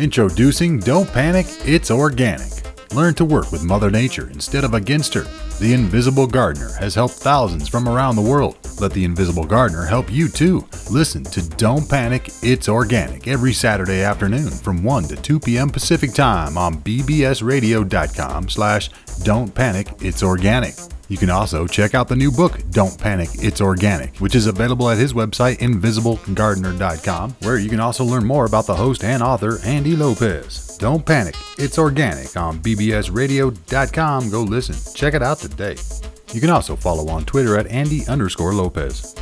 Introducing Don't Panic, It's Organic. Learn to work with Mother Nature instead of against her. The Invisible Gardener has helped thousands from around the world. Let the Invisible Gardener help you too. Listen to Don't Panic, It's Organic every Saturday afternoon from 1 to 2 p.m. Pacific Time on bbsradio.com slash Don't Panic, It's Organic. You can also check out the new book, Don't Panic, It's Organic, which is available at his website, invisiblegardener.com, where you can also learn more about the host and author, Andy Lopez. Don't Panic, It's Organic on bbsradio.com. Go listen. Check it out today. You can also follow on Twitter at Andy underscore Lopez.